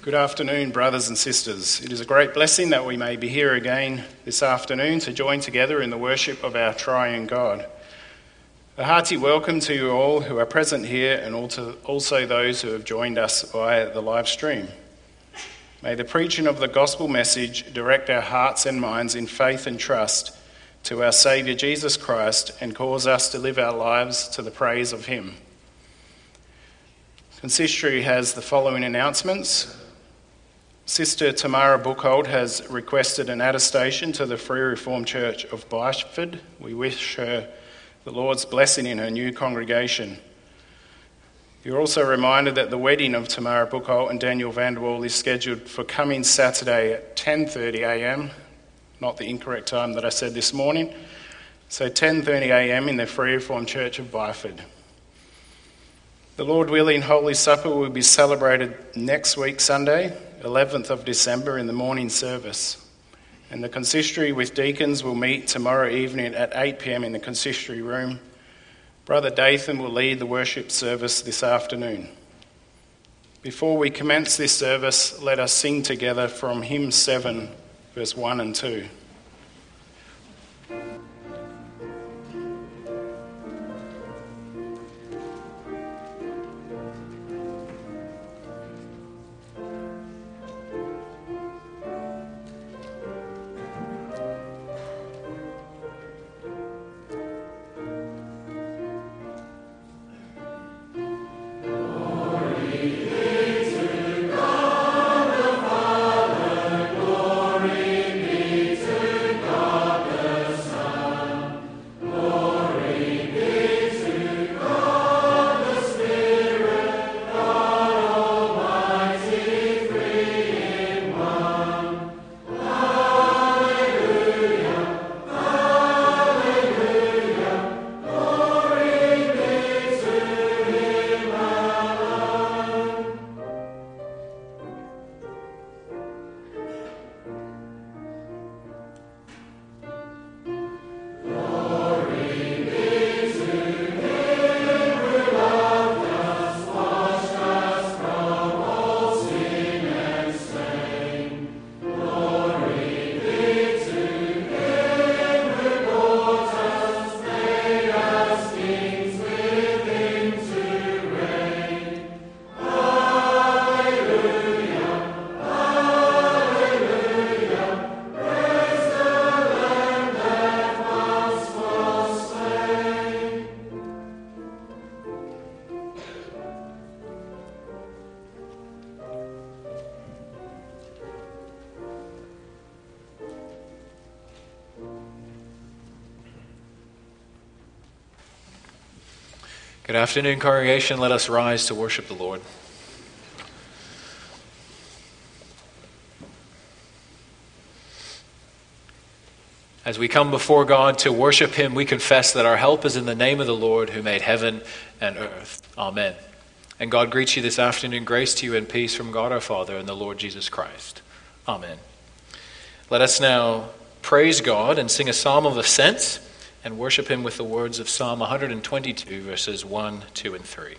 Good afternoon, brothers and sisters. It is a great blessing that we may be here again this afternoon to join together in the worship of our triune God. A hearty welcome to you all who are present here and also those who have joined us via the live stream. May the preaching of the gospel message direct our hearts and minds in faith and trust to our Saviour Jesus Christ and cause us to live our lives to the praise of Him. Consistory has the following announcements. Sister Tamara Buchhold has requested an attestation to the Free Reformed Church of Byford. We wish her the Lord's blessing in her new congregation. You're also reminded that the wedding of Tamara Buchhold and Daniel Vanderwall is scheduled for coming Saturday at 10:30 a.m. Not the incorrect time that I said this morning. So 10:30 a.m. in the Free Reformed Church of Byford. The Lord willing, Holy Supper will be celebrated next week, Sunday, 11th of December, in the morning service. And the consistory with deacons will meet tomorrow evening at 8 pm in the consistory room. Brother Dathan will lead the worship service this afternoon. Before we commence this service, let us sing together from hymn 7, verse 1 and 2. Afternoon, congregation. Let us rise to worship the Lord. As we come before God to worship Him, we confess that our help is in the name of the Lord who made heaven and earth. Amen. And God greets you this afternoon. Grace to you and peace from God our Father and the Lord Jesus Christ. Amen. Let us now praise God and sing a psalm of ascent and worship him with the words of Psalm 122, verses 1, 2, and 3.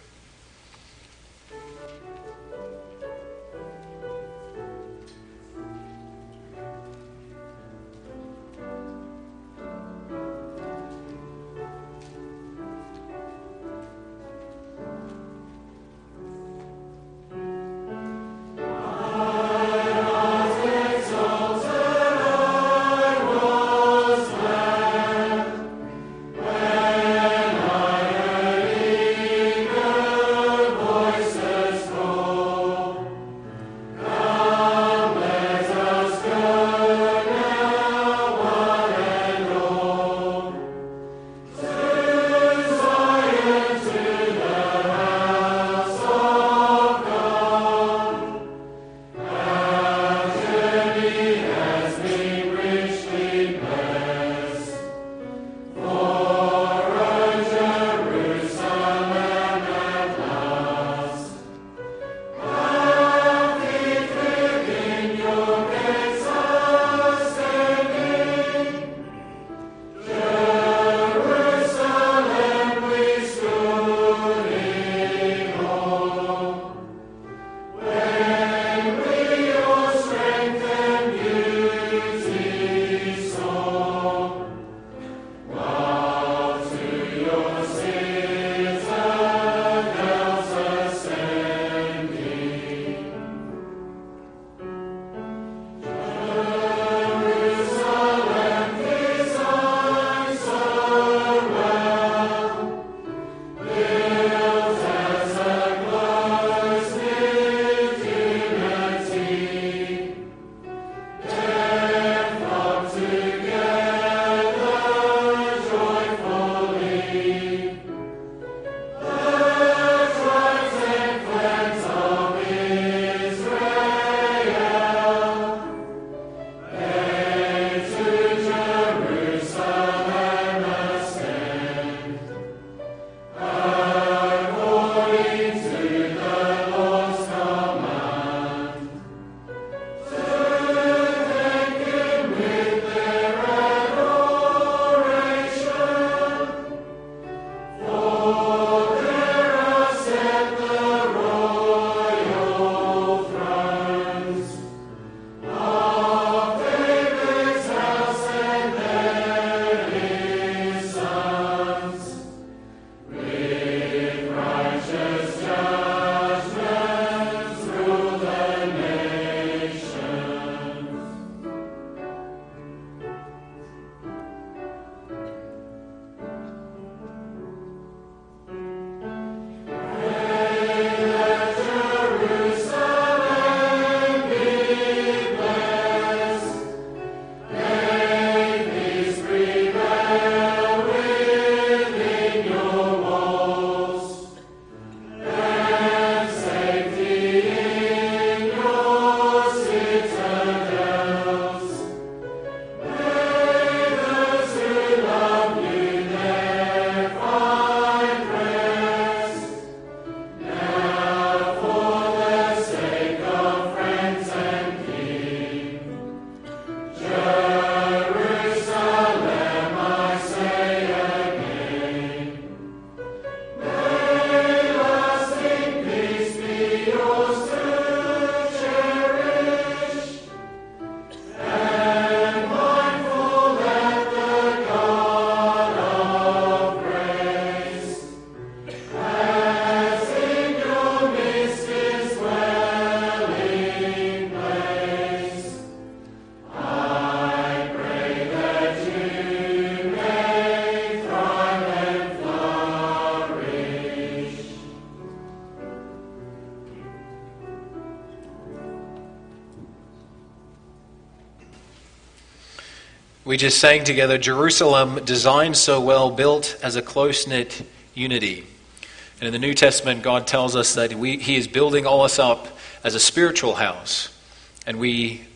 We just sang together Jerusalem designed so well, built as a close knit unity. And in the New Testament, God tells us that we, He is building all us up as a spiritual house. And we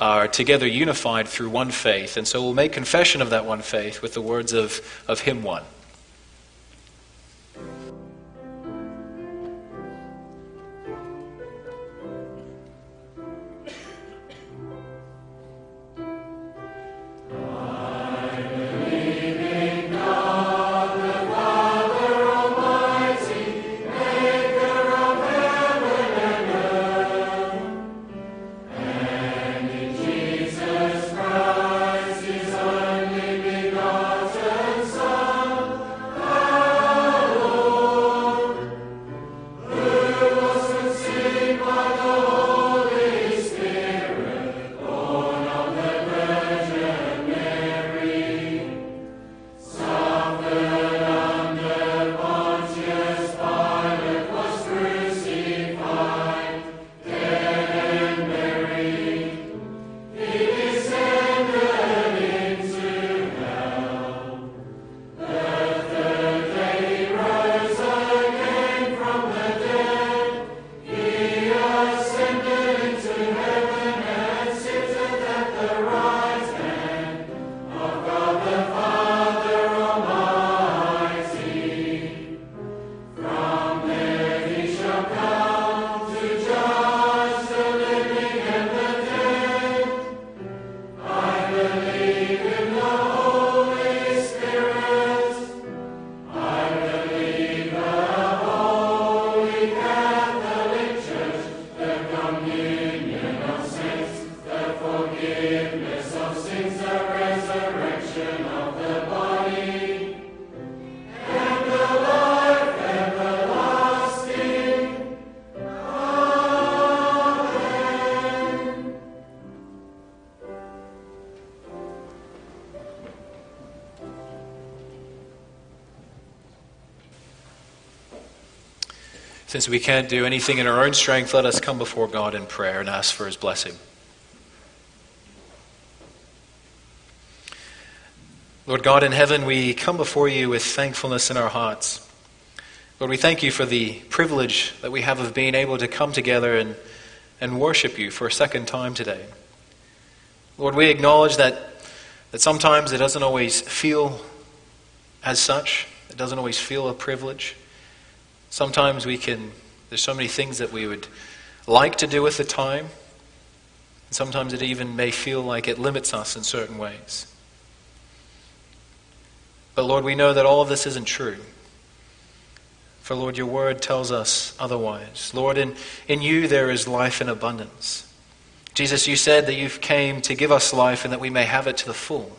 are together unified through one faith. And so we'll make confession of that one faith with the words of, of Hymn 1. Since we can't do anything in our own strength, let us come before God in prayer and ask for his blessing. Lord God in heaven, we come before you with thankfulness in our hearts. Lord, we thank you for the privilege that we have of being able to come together and, and worship you for a second time today. Lord, we acknowledge that, that sometimes it doesn't always feel as such, it doesn't always feel a privilege. Sometimes we can, there's so many things that we would like to do with the time. And sometimes it even may feel like it limits us in certain ways. But Lord, we know that all of this isn't true. For Lord, your word tells us otherwise. Lord, in, in you there is life in abundance. Jesus, you said that you've came to give us life and that we may have it to the full.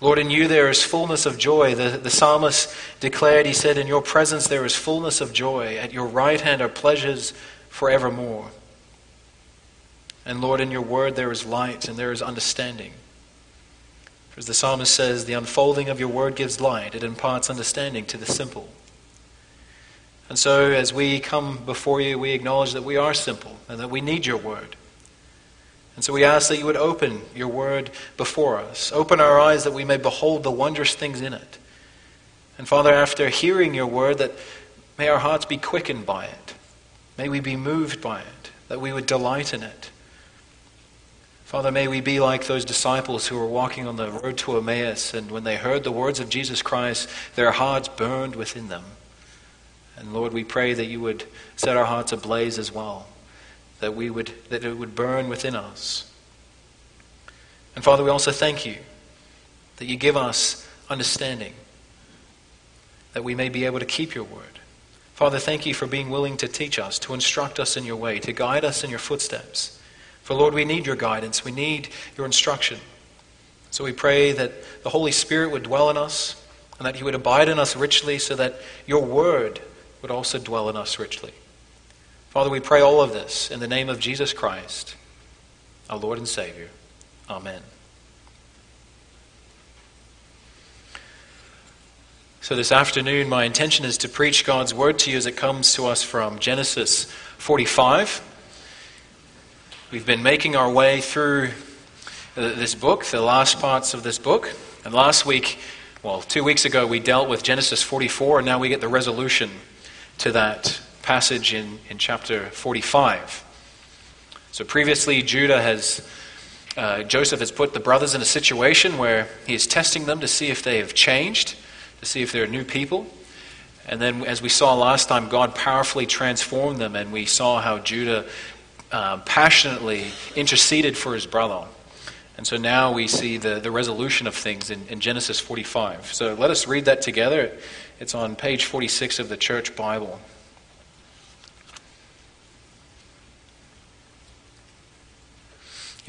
Lord, in you there is fullness of joy. The, the psalmist declared, he said, In your presence there is fullness of joy. At your right hand are pleasures forevermore. And Lord, in your word there is light and there is understanding. For as the psalmist says, the unfolding of your word gives light, it imparts understanding to the simple. And so, as we come before you, we acknowledge that we are simple and that we need your word. And so we ask that you would open your word before us. Open our eyes that we may behold the wondrous things in it. And Father, after hearing your word, that may our hearts be quickened by it. May we be moved by it, that we would delight in it. Father, may we be like those disciples who were walking on the road to Emmaus, and when they heard the words of Jesus Christ, their hearts burned within them. And Lord, we pray that you would set our hearts ablaze as well that we would that it would burn within us. And Father, we also thank you that you give us understanding that we may be able to keep your word. Father, thank you for being willing to teach us, to instruct us in your way, to guide us in your footsteps. For Lord, we need your guidance, we need your instruction. So we pray that the Holy Spirit would dwell in us and that he would abide in us richly so that your word would also dwell in us richly. Father, we pray all of this in the name of Jesus Christ, our Lord and Savior. Amen. So, this afternoon, my intention is to preach God's word to you as it comes to us from Genesis 45. We've been making our way through this book, the last parts of this book. And last week, well, two weeks ago, we dealt with Genesis 44, and now we get the resolution to that passage in, in chapter 45. So previously, Judah has, uh, Joseph has put the brothers in a situation where he is testing them to see if they have changed, to see if they're new people. And then, as we saw last time, God powerfully transformed them, and we saw how Judah uh, passionately interceded for his brother. And so now we see the, the resolution of things in, in Genesis 45. So let us read that together. It's on page 46 of the church Bible.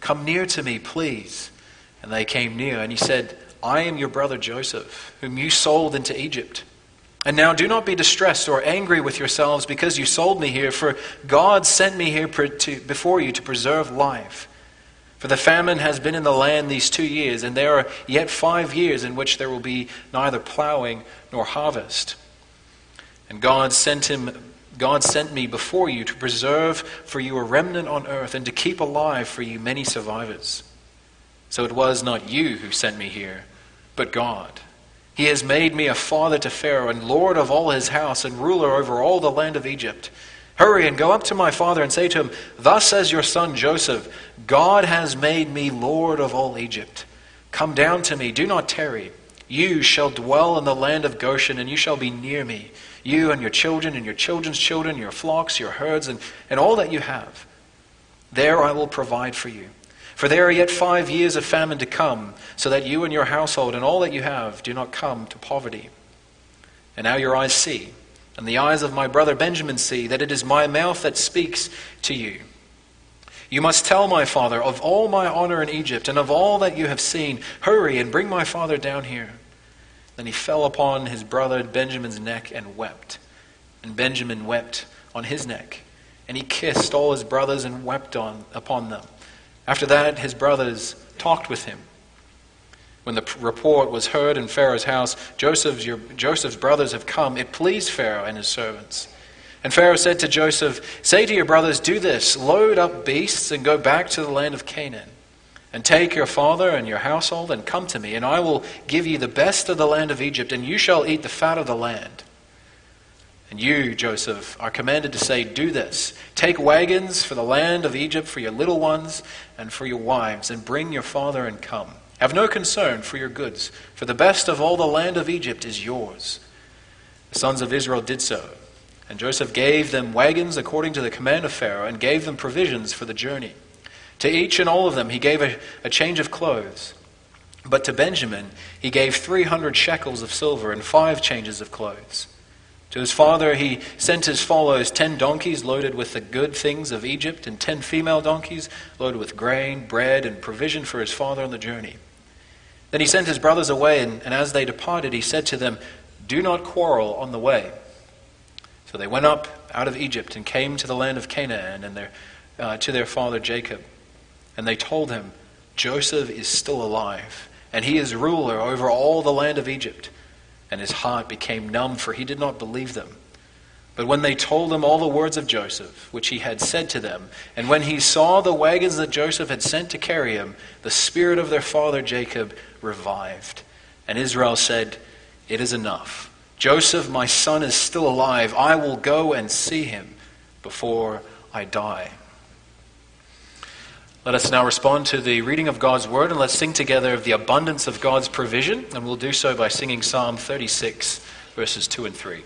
Come near to me, please. And they came near, and he said, I am your brother Joseph, whom you sold into Egypt. And now do not be distressed or angry with yourselves because you sold me here, for God sent me here to, before you to preserve life. For the famine has been in the land these two years, and there are yet five years in which there will be neither plowing nor harvest. And God sent him God sent me before you to preserve for you a remnant on earth and to keep alive for you many survivors. So it was not you who sent me here, but God. He has made me a father to Pharaoh and lord of all his house and ruler over all the land of Egypt. Hurry and go up to my father and say to him, Thus says your son Joseph, God has made me lord of all Egypt. Come down to me, do not tarry. You shall dwell in the land of Goshen, and you shall be near me, you and your children and your children's children, your flocks, your herds, and, and all that you have. There I will provide for you. For there are yet five years of famine to come, so that you and your household and all that you have do not come to poverty. And now your eyes see, and the eyes of my brother Benjamin see, that it is my mouth that speaks to you. You must tell my father of all my honor in Egypt, and of all that you have seen. Hurry and bring my father down here. Then he fell upon his brother Benjamin's neck and wept. And Benjamin wept on his neck. And he kissed all his brothers and wept on, upon them. After that, his brothers talked with him. When the report was heard in Pharaoh's house, Joseph's, your, Joseph's brothers have come. It pleased Pharaoh and his servants. And Pharaoh said to Joseph, Say to your brothers, do this load up beasts and go back to the land of Canaan. And take your father and your household and come to me, and I will give you the best of the land of Egypt, and you shall eat the fat of the land. And you, Joseph, are commanded to say, Do this Take wagons for the land of Egypt for your little ones and for your wives, and bring your father and come. Have no concern for your goods, for the best of all the land of Egypt is yours. The sons of Israel did so. And Joseph gave them wagons according to the command of Pharaoh, and gave them provisions for the journey. To each and all of them he gave a, a change of clothes. But to Benjamin he gave 300 shekels of silver and five changes of clothes. To his father he sent as follows ten donkeys loaded with the good things of Egypt, and ten female donkeys loaded with grain, bread, and provision for his father on the journey. Then he sent his brothers away, and, and as they departed, he said to them, Do not quarrel on the way. So they went up out of Egypt and came to the land of Canaan and their, uh, to their father Jacob. And they told him, Joseph is still alive, and he is ruler over all the land of Egypt and his heart became numb, for he did not believe them. But when they told him all the words of Joseph, which he had said to them, and when he saw the wagons that Joseph had sent to carry him, the spirit of their father Jacob revived. And Israel said, It is enough. Joseph, my son, is still alive. I will go and see him before I die. Let us now respond to the reading of God's word and let's sing together of the abundance of God's provision. And we'll do so by singing Psalm 36, verses 2 and 3.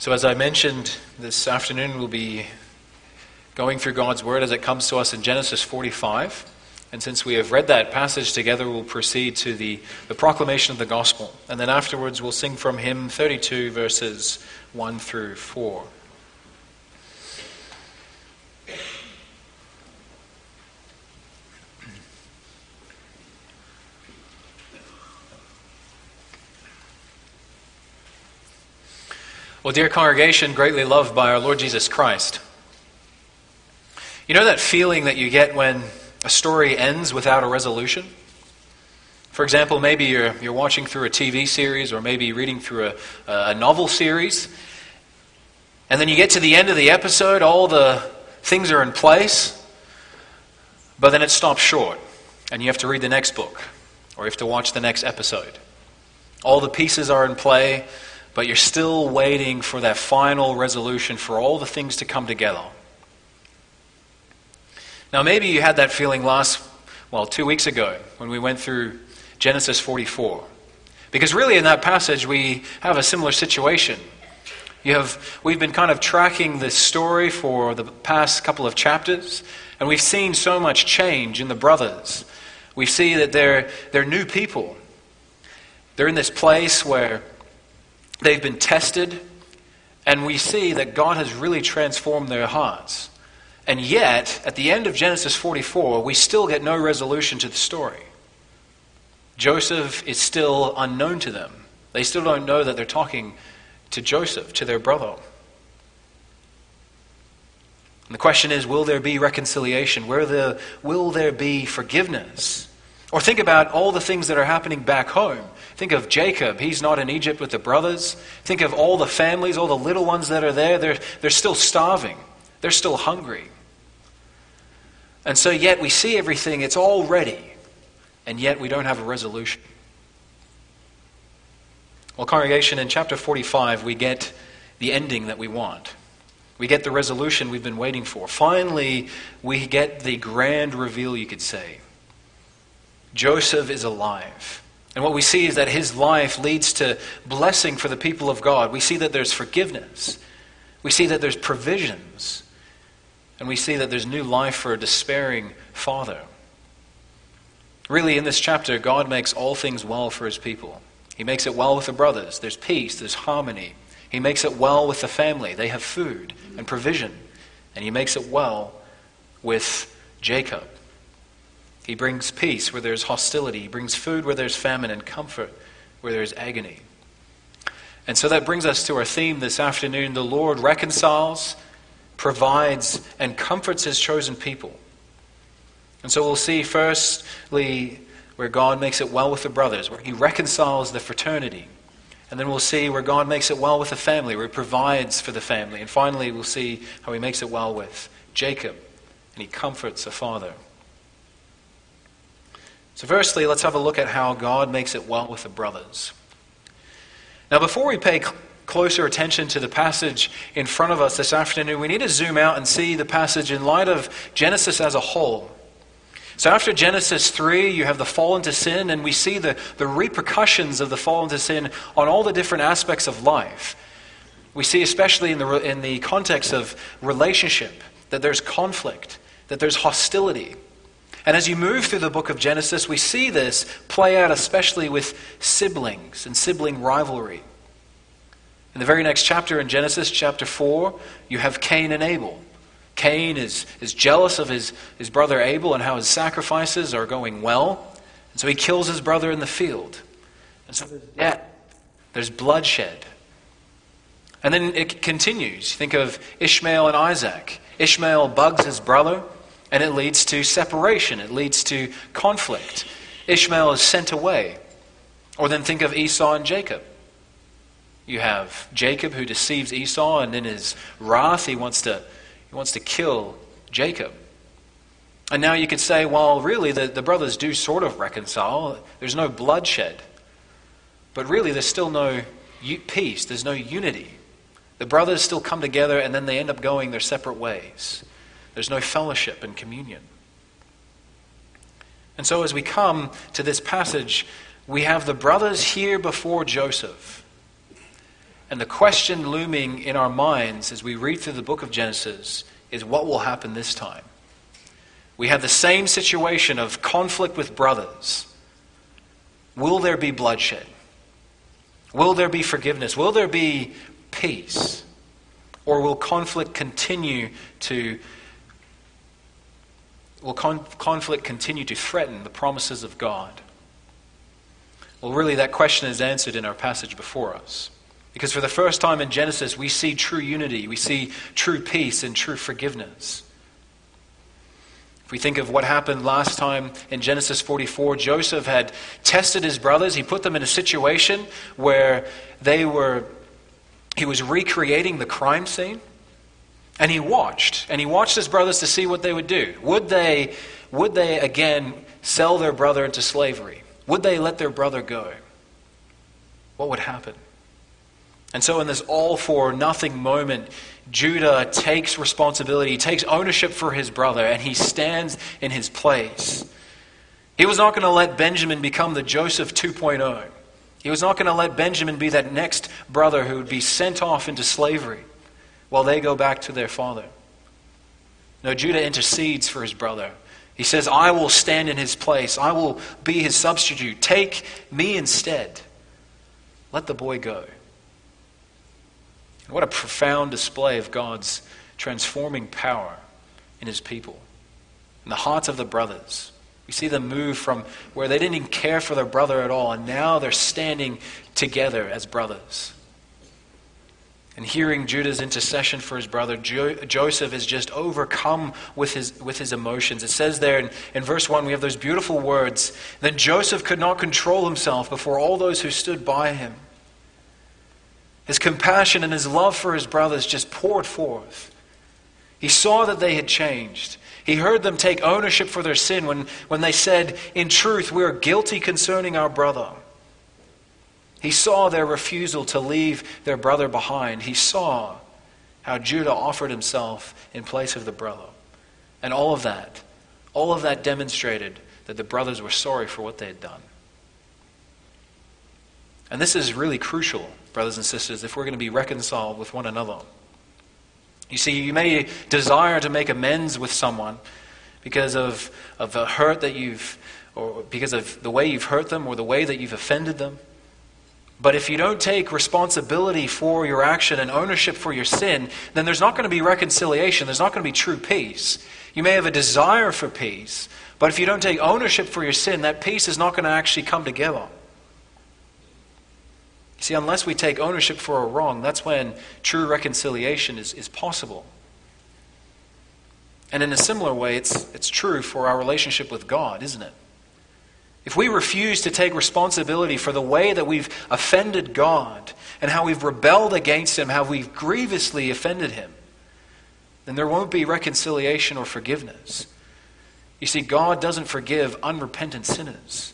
So, as I mentioned, this afternoon we'll be going through God's Word as it comes to us in Genesis 45. And since we have read that passage together, we'll proceed to the, the proclamation of the gospel. And then afterwards, we'll sing from hymn 32, verses 1 through 4. Well, dear congregation, greatly loved by our Lord Jesus Christ, you know that feeling that you get when a story ends without a resolution? For example, maybe you're, you're watching through a TV series or maybe reading through a, a novel series, and then you get to the end of the episode, all the things are in place, but then it stops short, and you have to read the next book or you have to watch the next episode. All the pieces are in play but you're still waiting for that final resolution for all the things to come together. Now, maybe you had that feeling last, well, two weeks ago when we went through Genesis 44. Because really, in that passage, we have a similar situation. You have, we've been kind of tracking this story for the past couple of chapters, and we've seen so much change in the brothers. We see that they're, they're new people. They're in this place where They've been tested, and we see that God has really transformed their hearts. And yet, at the end of Genesis 44, we still get no resolution to the story. Joseph is still unknown to them. They still don't know that they're talking to Joseph, to their brother. And the question is will there be reconciliation? Will there, will there be forgiveness? Or think about all the things that are happening back home. Think of Jacob. He's not in Egypt with the brothers. Think of all the families, all the little ones that are there. They're, they're still starving, they're still hungry. And so, yet, we see everything, it's all ready, and yet we don't have a resolution. Well, congregation, in chapter 45, we get the ending that we want. We get the resolution we've been waiting for. Finally, we get the grand reveal, you could say. Joseph is alive. And what we see is that his life leads to blessing for the people of God. We see that there's forgiveness. We see that there's provisions. And we see that there's new life for a despairing father. Really, in this chapter, God makes all things well for his people. He makes it well with the brothers. There's peace, there's harmony. He makes it well with the family. They have food and provision. And he makes it well with Jacob. He brings peace where there's hostility. He brings food where there's famine and comfort where there's agony. And so that brings us to our theme this afternoon. The Lord reconciles, provides, and comforts his chosen people. And so we'll see, firstly, where God makes it well with the brothers, where he reconciles the fraternity. And then we'll see where God makes it well with the family, where he provides for the family. And finally, we'll see how he makes it well with Jacob, and he comforts a father. So, firstly, let's have a look at how God makes it well with the brothers. Now, before we pay closer attention to the passage in front of us this afternoon, we need to zoom out and see the passage in light of Genesis as a whole. So, after Genesis 3, you have the fall into sin, and we see the, the repercussions of the fall into sin on all the different aspects of life. We see, especially in the, in the context of relationship, that there's conflict, that there's hostility, and as you move through the book of Genesis, we see this play out especially with siblings and sibling rivalry. In the very next chapter in Genesis, chapter 4, you have Cain and Abel. Cain is, is jealous of his, his brother Abel and how his sacrifices are going well. And so he kills his brother in the field. And so there's death, there's bloodshed. And then it continues. Think of Ishmael and Isaac. Ishmael bugs his brother. And it leads to separation, it leads to conflict. Ishmael is sent away. Or then think of Esau and Jacob. You have Jacob who deceives Esau, and in his wrath, he wants to, he wants to kill Jacob. And now you could say, well, really, the, the brothers do sort of reconcile. There's no bloodshed. But really, there's still no peace, there's no unity. The brothers still come together, and then they end up going their separate ways. There's no fellowship and communion. And so, as we come to this passage, we have the brothers here before Joseph. And the question looming in our minds as we read through the book of Genesis is what will happen this time? We have the same situation of conflict with brothers. Will there be bloodshed? Will there be forgiveness? Will there be peace? Or will conflict continue to will con- conflict continue to threaten the promises of God? Well, really, that question is answered in our passage before us. Because for the first time in Genesis, we see true unity, we see true peace and true forgiveness. If we think of what happened last time in Genesis 44, Joseph had tested his brothers. He put them in a situation where they were, he was recreating the crime scene. And he watched. And he watched his brothers to see what they would do. Would they, would they again sell their brother into slavery? Would they let their brother go? What would happen? And so, in this all for nothing moment, Judah takes responsibility, takes ownership for his brother, and he stands in his place. He was not going to let Benjamin become the Joseph 2.0. He was not going to let Benjamin be that next brother who would be sent off into slavery while they go back to their father. No, Judah intercedes for his brother. He says, I will stand in his place. I will be his substitute. Take me instead. Let the boy go. What a profound display of God's transforming power in his people, in the hearts of the brothers. We see them move from where they didn't even care for their brother at all, and now they're standing together as brothers. And hearing Judah's intercession for his brother, jo- Joseph is just overcome with his, with his emotions. It says there in, in verse 1, we have those beautiful words Then Joseph could not control himself before all those who stood by him. His compassion and his love for his brothers just poured forth. He saw that they had changed. He heard them take ownership for their sin when, when they said, In truth, we are guilty concerning our brother. He saw their refusal to leave their brother behind. He saw how Judah offered himself in place of the brother. And all of that, all of that demonstrated that the brothers were sorry for what they had done. And this is really crucial brothers and sisters, if we're going to be reconciled with one another. You see, you may desire to make amends with someone because of, of the hurt that you've, or because of the way you've hurt them or the way that you've offended them. But if you don't take responsibility for your action and ownership for your sin, then there's not going to be reconciliation. There's not going to be true peace. You may have a desire for peace, but if you don't take ownership for your sin, that peace is not going to actually come together. See, unless we take ownership for a wrong, that's when true reconciliation is, is possible. And in a similar way, it's, it's true for our relationship with God, isn't it? If we refuse to take responsibility for the way that we've offended God and how we've rebelled against Him, how we've grievously offended Him, then there won't be reconciliation or forgiveness. You see, God doesn't forgive unrepentant sinners.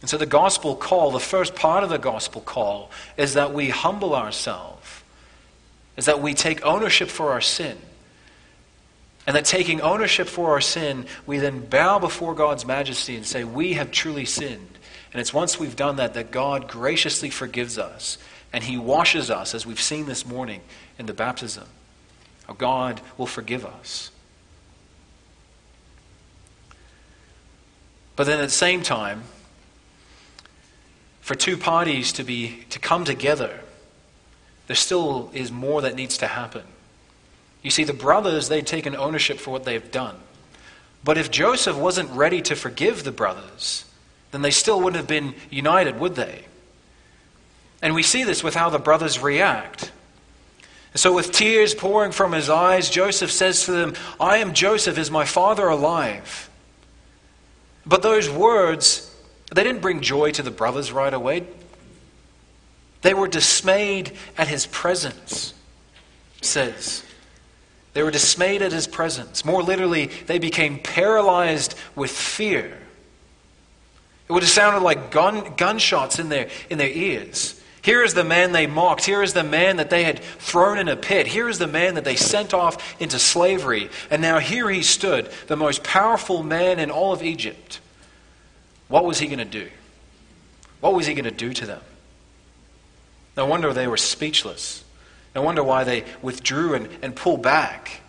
And so the gospel call, the first part of the gospel call, is that we humble ourselves, is that we take ownership for our sin. And that taking ownership for our sin, we then bow before God's majesty and say, We have truly sinned. And it's once we've done that that God graciously forgives us and He washes us, as we've seen this morning in the baptism. God will forgive us. But then at the same time, for two parties to be to come together, there still is more that needs to happen. You see, the brothers, they'd taken ownership for what they've done. But if Joseph wasn't ready to forgive the brothers, then they still wouldn't have been united, would they? And we see this with how the brothers react. So, with tears pouring from his eyes, Joseph says to them, I am Joseph, is my father alive? But those words they didn't bring joy to the brothers right away. They were dismayed at his presence, says. They were dismayed at his presence. More literally, they became paralyzed with fear. It would have sounded like gun, gunshots in their, in their ears. Here is the man they mocked. Here is the man that they had thrown in a pit. Here is the man that they sent off into slavery. And now here he stood, the most powerful man in all of Egypt. What was he going to do? What was he going to do to them? No wonder they were speechless. No wonder why they withdrew and, and pulled back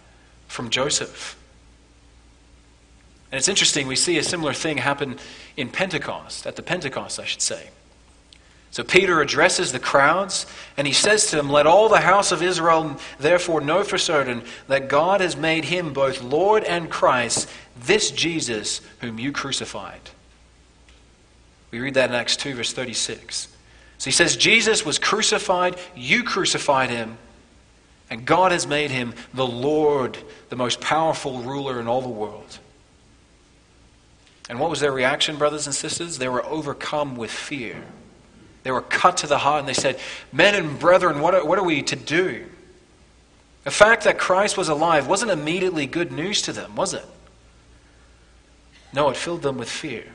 from Joseph. And it's interesting, we see a similar thing happen in Pentecost, at the Pentecost, I should say. So Peter addresses the crowds, and he says to them, Let all the house of Israel therefore know for certain that God has made him both Lord and Christ, this Jesus whom you crucified. We read that in Acts 2, verse 36. So he says, Jesus was crucified, you crucified him, and God has made him the Lord, the most powerful ruler in all the world. And what was their reaction, brothers and sisters? They were overcome with fear. They were cut to the heart and they said, Men and brethren, what are, what are we to do? The fact that Christ was alive wasn't immediately good news to them, was it? No, it filled them with fear.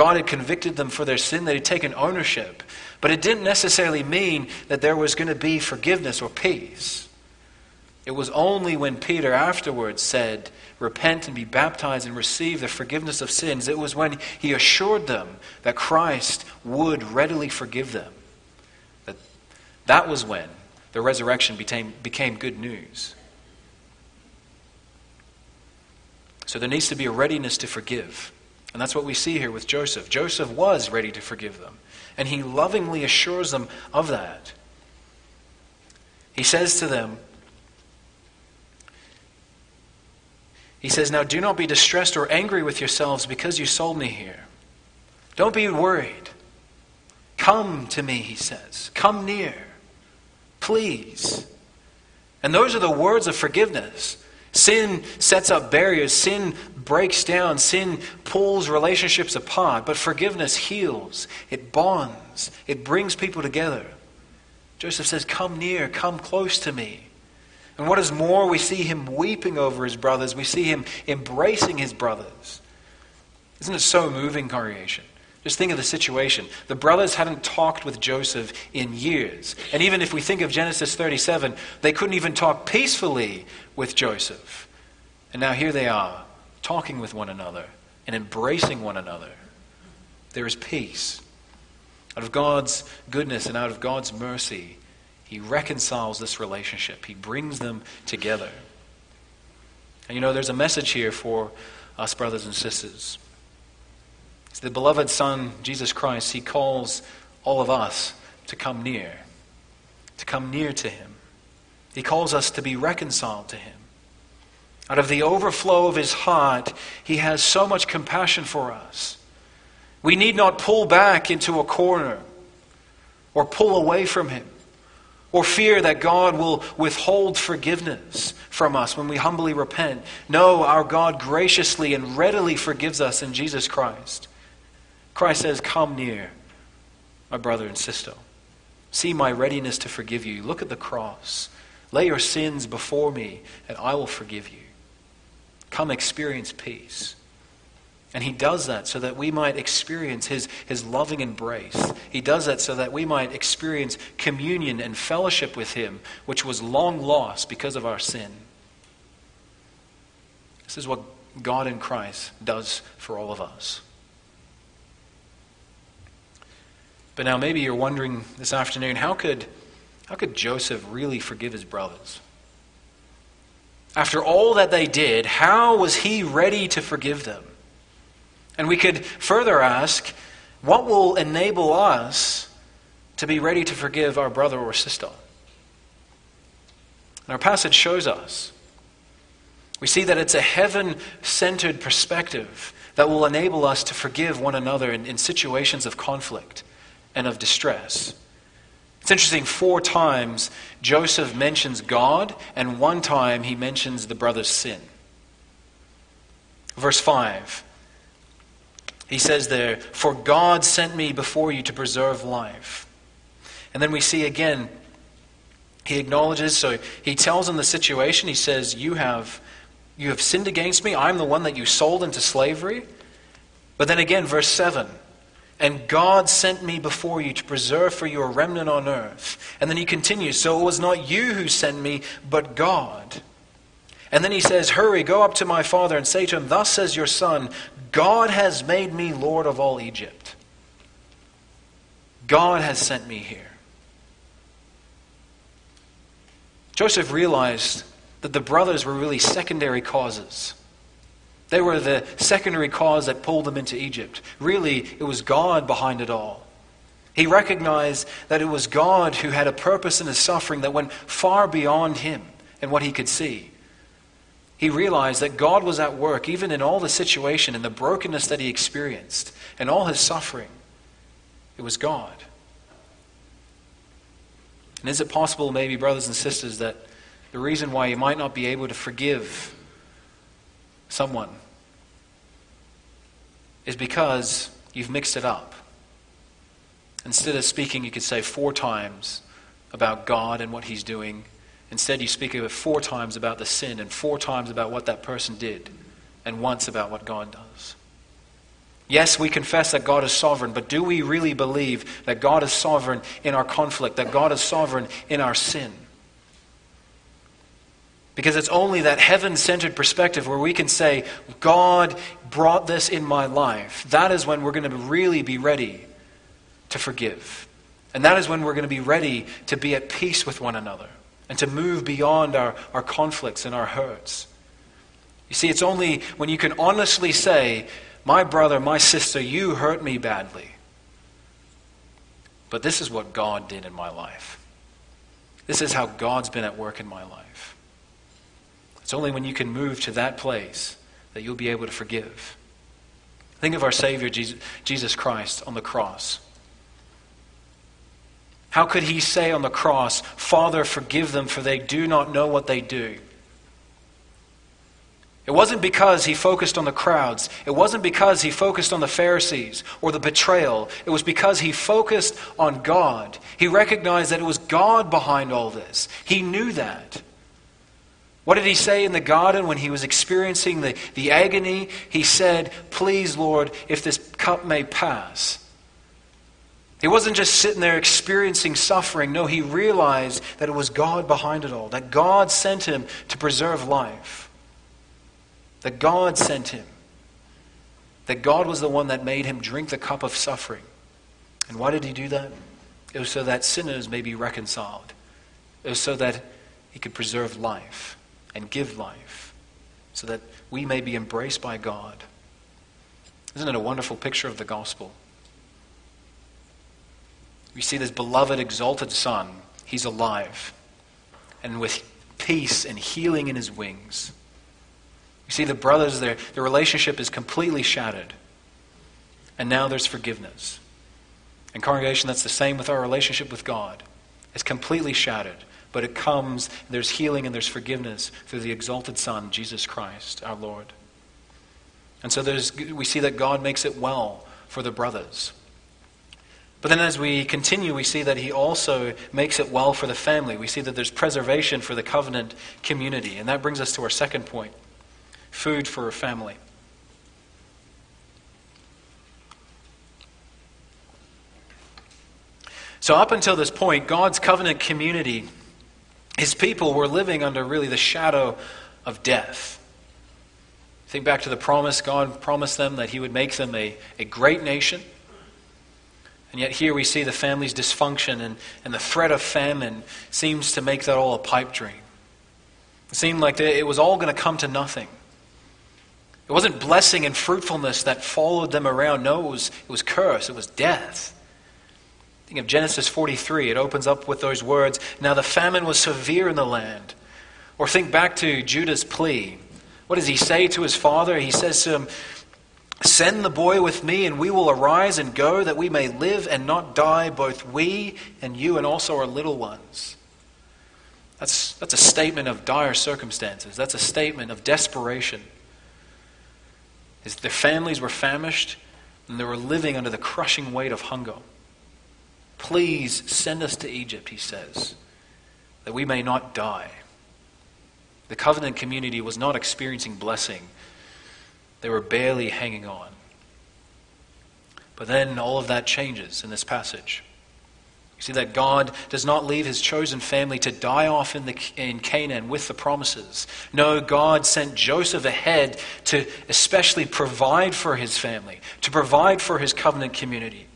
God had convicted them for their sin, they had taken ownership. But it didn't necessarily mean that there was going to be forgiveness or peace. It was only when Peter afterwards said, Repent and be baptized and receive the forgiveness of sins, it was when he assured them that Christ would readily forgive them. That, that was when the resurrection became, became good news. So there needs to be a readiness to forgive. And that's what we see here with Joseph. Joseph was ready to forgive them, and he lovingly assures them of that. He says to them, He says, Now do not be distressed or angry with yourselves because you sold me here. Don't be worried. Come to me, he says. Come near. Please. And those are the words of forgiveness. Sin sets up barriers. Sin breaks down. Sin pulls relationships apart. But forgiveness heals. It bonds. It brings people together. Joseph says, Come near. Come close to me. And what is more, we see him weeping over his brothers. We see him embracing his brothers. Isn't it so moving, congregation? Just think of the situation. The brothers hadn't talked with Joseph in years. And even if we think of Genesis 37, they couldn't even talk peacefully with Joseph. And now here they are, talking with one another and embracing one another. There is peace. Out of God's goodness and out of God's mercy, He reconciles this relationship, He brings them together. And you know, there's a message here for us, brothers and sisters. The beloved Son, Jesus Christ, He calls all of us to come near, to come near to Him. He calls us to be reconciled to Him. Out of the overflow of His heart, He has so much compassion for us. We need not pull back into a corner or pull away from Him or fear that God will withhold forgiveness from us when we humbly repent. No, our God graciously and readily forgives us in Jesus Christ. Christ says, Come near, my brother and sister. See my readiness to forgive you. Look at the cross. Lay your sins before me, and I will forgive you. Come experience peace. And he does that so that we might experience his, his loving embrace. He does that so that we might experience communion and fellowship with him, which was long lost because of our sin. This is what God in Christ does for all of us. But now maybe you're wondering this afternoon how could, how could Joseph really forgive his brothers? After all that they did, how was he ready to forgive them? And we could further ask what will enable us to be ready to forgive our brother or sister? And our passage shows us. We see that it's a heaven centered perspective that will enable us to forgive one another in, in situations of conflict and of distress. It's interesting, four times Joseph mentions God, and one time he mentions the brother's sin. Verse 5, he says there, For God sent me before you to preserve life. And then we see again, he acknowledges, so he tells him the situation. He says, You have, you have sinned against me. I'm the one that you sold into slavery. But then again, verse 7 and God sent me before you to preserve for you a remnant on earth. And then he continues, So it was not you who sent me, but God. And then he says, Hurry, go up to my father and say to him, Thus says your son, God has made me Lord of all Egypt. God has sent me here. Joseph realized that the brothers were really secondary causes. They were the secondary cause that pulled them into Egypt. Really, it was God behind it all. He recognized that it was God who had a purpose in his suffering that went far beyond him and what he could see. He realized that God was at work even in all the situation and the brokenness that he experienced and all his suffering. It was God. And is it possible, maybe, brothers and sisters, that the reason why you might not be able to forgive someone is because you've mixed it up? Instead of speaking, you could say four times about God and what He's doing. Instead, you speak of it four times about the sin and four times about what that person did and once about what God does. Yes, we confess that God is sovereign, but do we really believe that God is sovereign in our conflict, that God is sovereign in our sin? Because it's only that heaven centered perspective where we can say, God brought this in my life. That is when we're going to really be ready to forgive. And that is when we're going to be ready to be at peace with one another and to move beyond our, our conflicts and our hurts. You see, it's only when you can honestly say, My brother, my sister, you hurt me badly. But this is what God did in my life. This is how God's been at work in my life. It's only when you can move to that place that you'll be able to forgive. Think of our Savior, Jesus Christ, on the cross. How could he say on the cross, Father, forgive them, for they do not know what they do? It wasn't because he focused on the crowds. It wasn't because he focused on the Pharisees or the betrayal. It was because he focused on God. He recognized that it was God behind all this. He knew that. What did he say in the garden when he was experiencing the, the agony? He said, Please, Lord, if this cup may pass. He wasn't just sitting there experiencing suffering. No, he realized that it was God behind it all, that God sent him to preserve life, that God sent him, that God was the one that made him drink the cup of suffering. And why did he do that? It was so that sinners may be reconciled, it was so that he could preserve life and give life, so that we may be embraced by God. Isn't it a wonderful picture of the gospel? We see this beloved, exalted Son. He's alive. And with peace and healing in his wings. You see the brothers, their, their relationship is completely shattered. And now there's forgiveness. And, congregation, that's the same with our relationship with God. It's completely shattered. But it comes, there's healing and there's forgiveness through the exalted Son, Jesus Christ, our Lord. And so there's, we see that God makes it well for the brothers. But then as we continue, we see that he also makes it well for the family. We see that there's preservation for the covenant community. And that brings us to our second point food for a family. So, up until this point, God's covenant community, his people were living under really the shadow of death. Think back to the promise God promised them that he would make them a, a great nation and yet, here we see the family's dysfunction, and, and the threat of famine seems to make that all a pipe dream. It seemed like it was all going to come to nothing. It wasn't blessing and fruitfulness that followed them around. No, it was, it was curse, it was death. Think of Genesis 43. It opens up with those words Now the famine was severe in the land. Or think back to Judah's plea. What does he say to his father? He says to him, Send the boy with me, and we will arise and go, that we may live and not die, both we and you, and also our little ones. That's, that's a statement of dire circumstances. That's a statement of desperation. His, their families were famished, and they were living under the crushing weight of hunger. Please send us to Egypt, he says, that we may not die. The covenant community was not experiencing blessing they were barely hanging on. But then all of that changes in this passage. You see that God does not leave his chosen family to die off in, the, in Canaan with the promises. No, God sent Joseph ahead to especially provide for his family, to provide for his covenant community.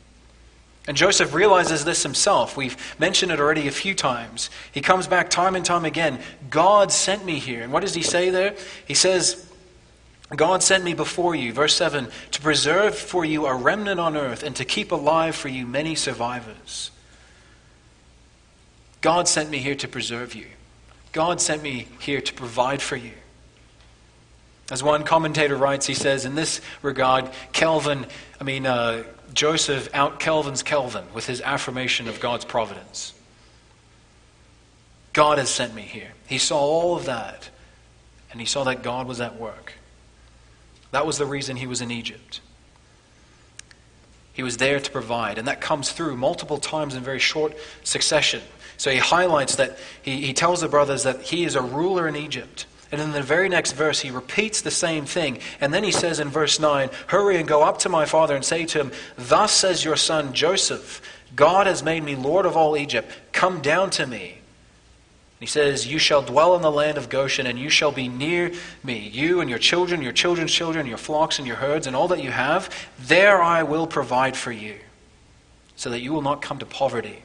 And Joseph realizes this himself. We've mentioned it already a few times. He comes back time and time again. God sent me here. And what does he say there? He says, God sent me before you, verse 7, to preserve for you a remnant on earth and to keep alive for you many survivors. God sent me here to preserve you. God sent me here to provide for you. As one commentator writes, he says, in this regard, Calvin, I mean, uh, Joseph out Calvin's Calvin with his affirmation of God's providence. God has sent me here. He saw all of that, and he saw that God was at work. That was the reason he was in Egypt. He was there to provide, and that comes through multiple times in very short succession. So he highlights that he, he tells the brothers that he is a ruler in Egypt. And in the very next verse, he repeats the same thing. And then he says in verse 9, Hurry and go up to my father and say to him, Thus says your son Joseph, God has made me Lord of all Egypt. Come down to me. He says, You shall dwell in the land of Goshen, and you shall be near me, you and your children, your children's children, your flocks and your herds, and all that you have. There I will provide for you, so that you will not come to poverty.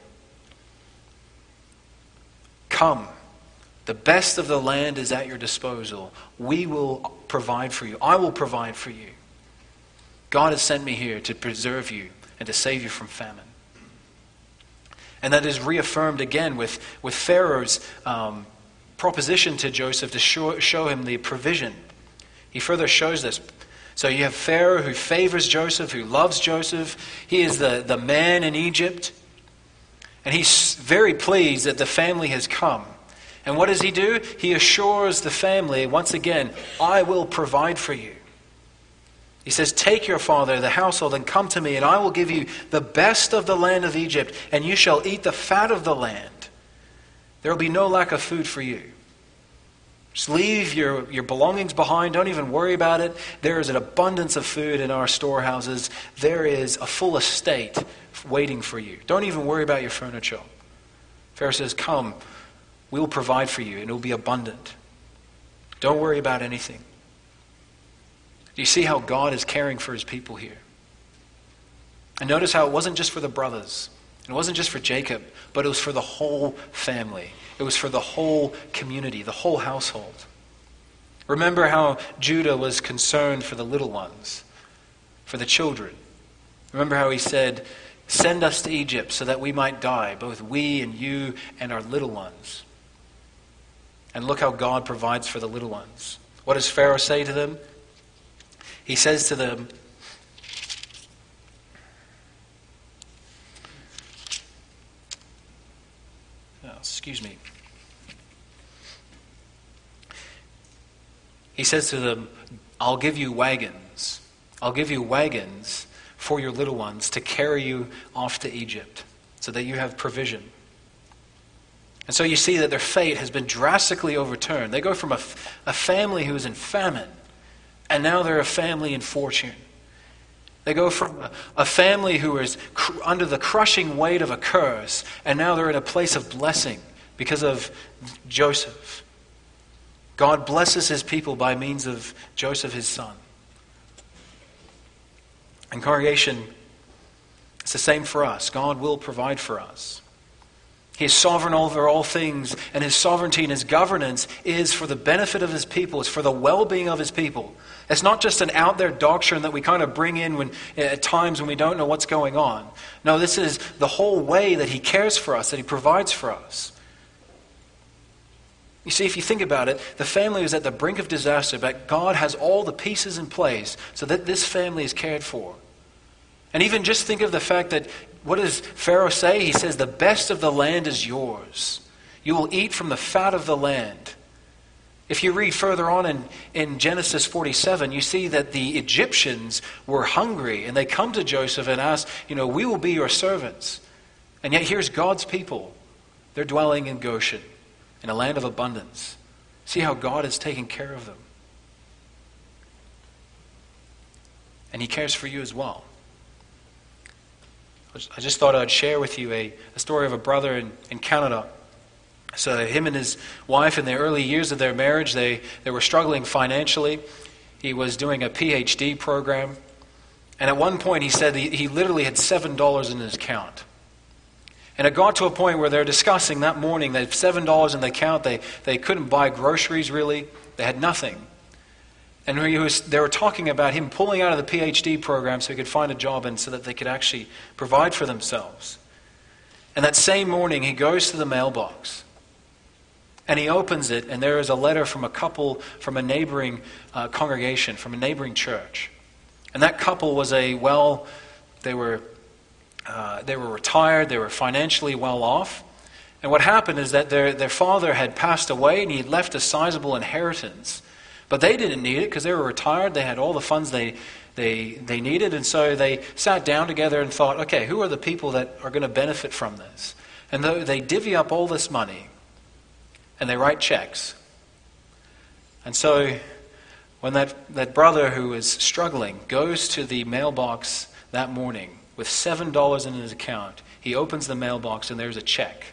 Come the best of the land is at your disposal. We will provide for you. I will provide for you. God has sent me here to preserve you and to save you from famine. And that is reaffirmed again with, with Pharaoh's um, proposition to Joseph to show, show him the provision. He further shows this. So you have Pharaoh who favors Joseph, who loves Joseph. He is the, the man in Egypt. And he's very pleased that the family has come. And what does he do? He assures the family, once again, I will provide for you. He says, Take your father, the household, and come to me, and I will give you the best of the land of Egypt, and you shall eat the fat of the land. There will be no lack of food for you. Just leave your, your belongings behind. Don't even worry about it. There is an abundance of food in our storehouses. There is a full estate waiting for you. Don't even worry about your furniture. Pharaoh says, Come, we will provide for you, and it will be abundant. Don't worry about anything. Do you see how God is caring for his people here? And notice how it wasn't just for the brothers, it wasn't just for Jacob, but it was for the whole family. It was for the whole community, the whole household. Remember how Judah was concerned for the little ones, for the children. Remember how he said, Send us to Egypt so that we might die, both we and you and our little ones. And look how God provides for the little ones. What does Pharaoh say to them? He says to them, oh, excuse me. He says to them, I'll give you wagons. I'll give you wagons for your little ones to carry you off to Egypt so that you have provision. And so you see that their fate has been drastically overturned. They go from a, a family who is in famine, and now they're a family in fortune. They go from a, a family who is cr- under the crushing weight of a curse, and now they're in a place of blessing because of Joseph. God blesses his people by means of Joseph, his son. And congregation, it's the same for us. God will provide for us. He is sovereign over all things, and his sovereignty and his governance is for the benefit of his people, it's for the well being of his people. It's not just an out there doctrine that we kind of bring in when, eh, at times when we don't know what's going on. No, this is the whole way that he cares for us, that he provides for us. You see, if you think about it, the family is at the brink of disaster, but God has all the pieces in place so that this family is cared for. And even just think of the fact that what does Pharaoh say? He says, The best of the land is yours. You will eat from the fat of the land. If you read further on in, in Genesis 47, you see that the Egyptians were hungry and they come to Joseph and ask, You know, we will be your servants. And yet here's God's people. They're dwelling in Goshen, in a land of abundance. See how God is taking care of them. And He cares for you as well. I just thought I'd share with you a, a story of a brother in, in Canada. So, him and his wife, in the early years of their marriage, they, they were struggling financially. He was doing a PhD program, And at one point, he said he, he literally had $7 in his account. And it got to a point where they're discussing that morning, had $7 in the account, they, they couldn't buy groceries really, they had nothing. And was, they were talking about him pulling out of the PhD program so he could find a job and so that they could actually provide for themselves. And that same morning, he goes to the mailbox and he opens it, and there is a letter from a couple from a neighboring uh, congregation, from a neighboring church. And that couple was a well, they were, uh, they were retired, they were financially well off. And what happened is that their, their father had passed away and he had left a sizable inheritance. But they didn't need it because they were retired. They had all the funds they, they, they needed. And so they sat down together and thought, okay, who are the people that are going to benefit from this? And they divvy up all this money and they write checks. And so when that, that brother who is struggling goes to the mailbox that morning with $7 in his account, he opens the mailbox and there's a check.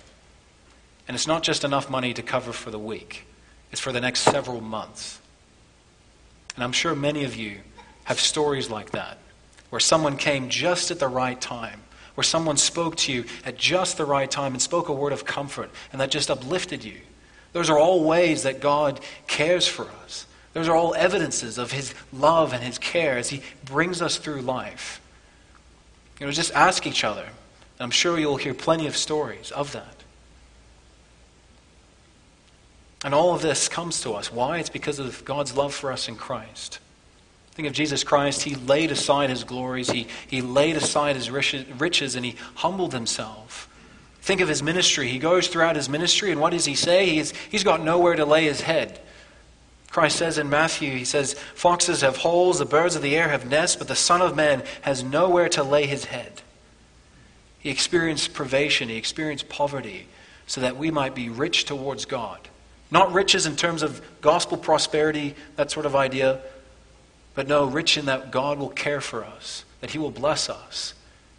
And it's not just enough money to cover for the week, it's for the next several months. And I'm sure many of you have stories like that, where someone came just at the right time, where someone spoke to you at just the right time and spoke a word of comfort, and that just uplifted you. Those are all ways that God cares for us. Those are all evidences of His love and His care as He brings us through life. You know, just ask each other. I'm sure you'll hear plenty of stories of that. And all of this comes to us. Why? It's because of God's love for us in Christ. Think of Jesus Christ. He laid aside his glories, he, he laid aside his riches, and he humbled himself. Think of his ministry. He goes throughout his ministry, and what does he say? He's, he's got nowhere to lay his head. Christ says in Matthew, he says, Foxes have holes, the birds of the air have nests, but the Son of Man has nowhere to lay his head. He experienced privation, he experienced poverty, so that we might be rich towards God. Not riches in terms of gospel prosperity, that sort of idea, but no, rich in that God will care for us, that He will bless us.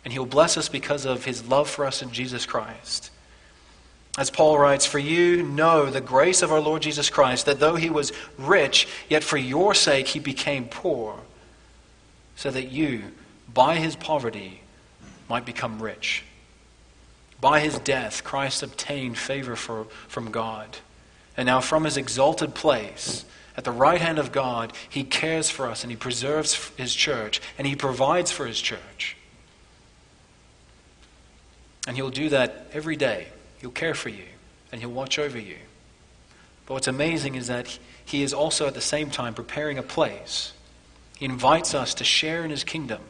And He will bless us because of His love for us in Jesus Christ. As Paul writes, For you know the grace of our Lord Jesus Christ, that though He was rich, yet for your sake He became poor, so that you, by His poverty, might become rich. By His death, Christ obtained favor for, from God. And now, from his exalted place, at the right hand of God, he cares for us and he preserves his church and he provides for his church. And he'll do that every day. He'll care for you and he'll watch over you. But what's amazing is that he is also at the same time preparing a place. He invites us to share in his kingdom.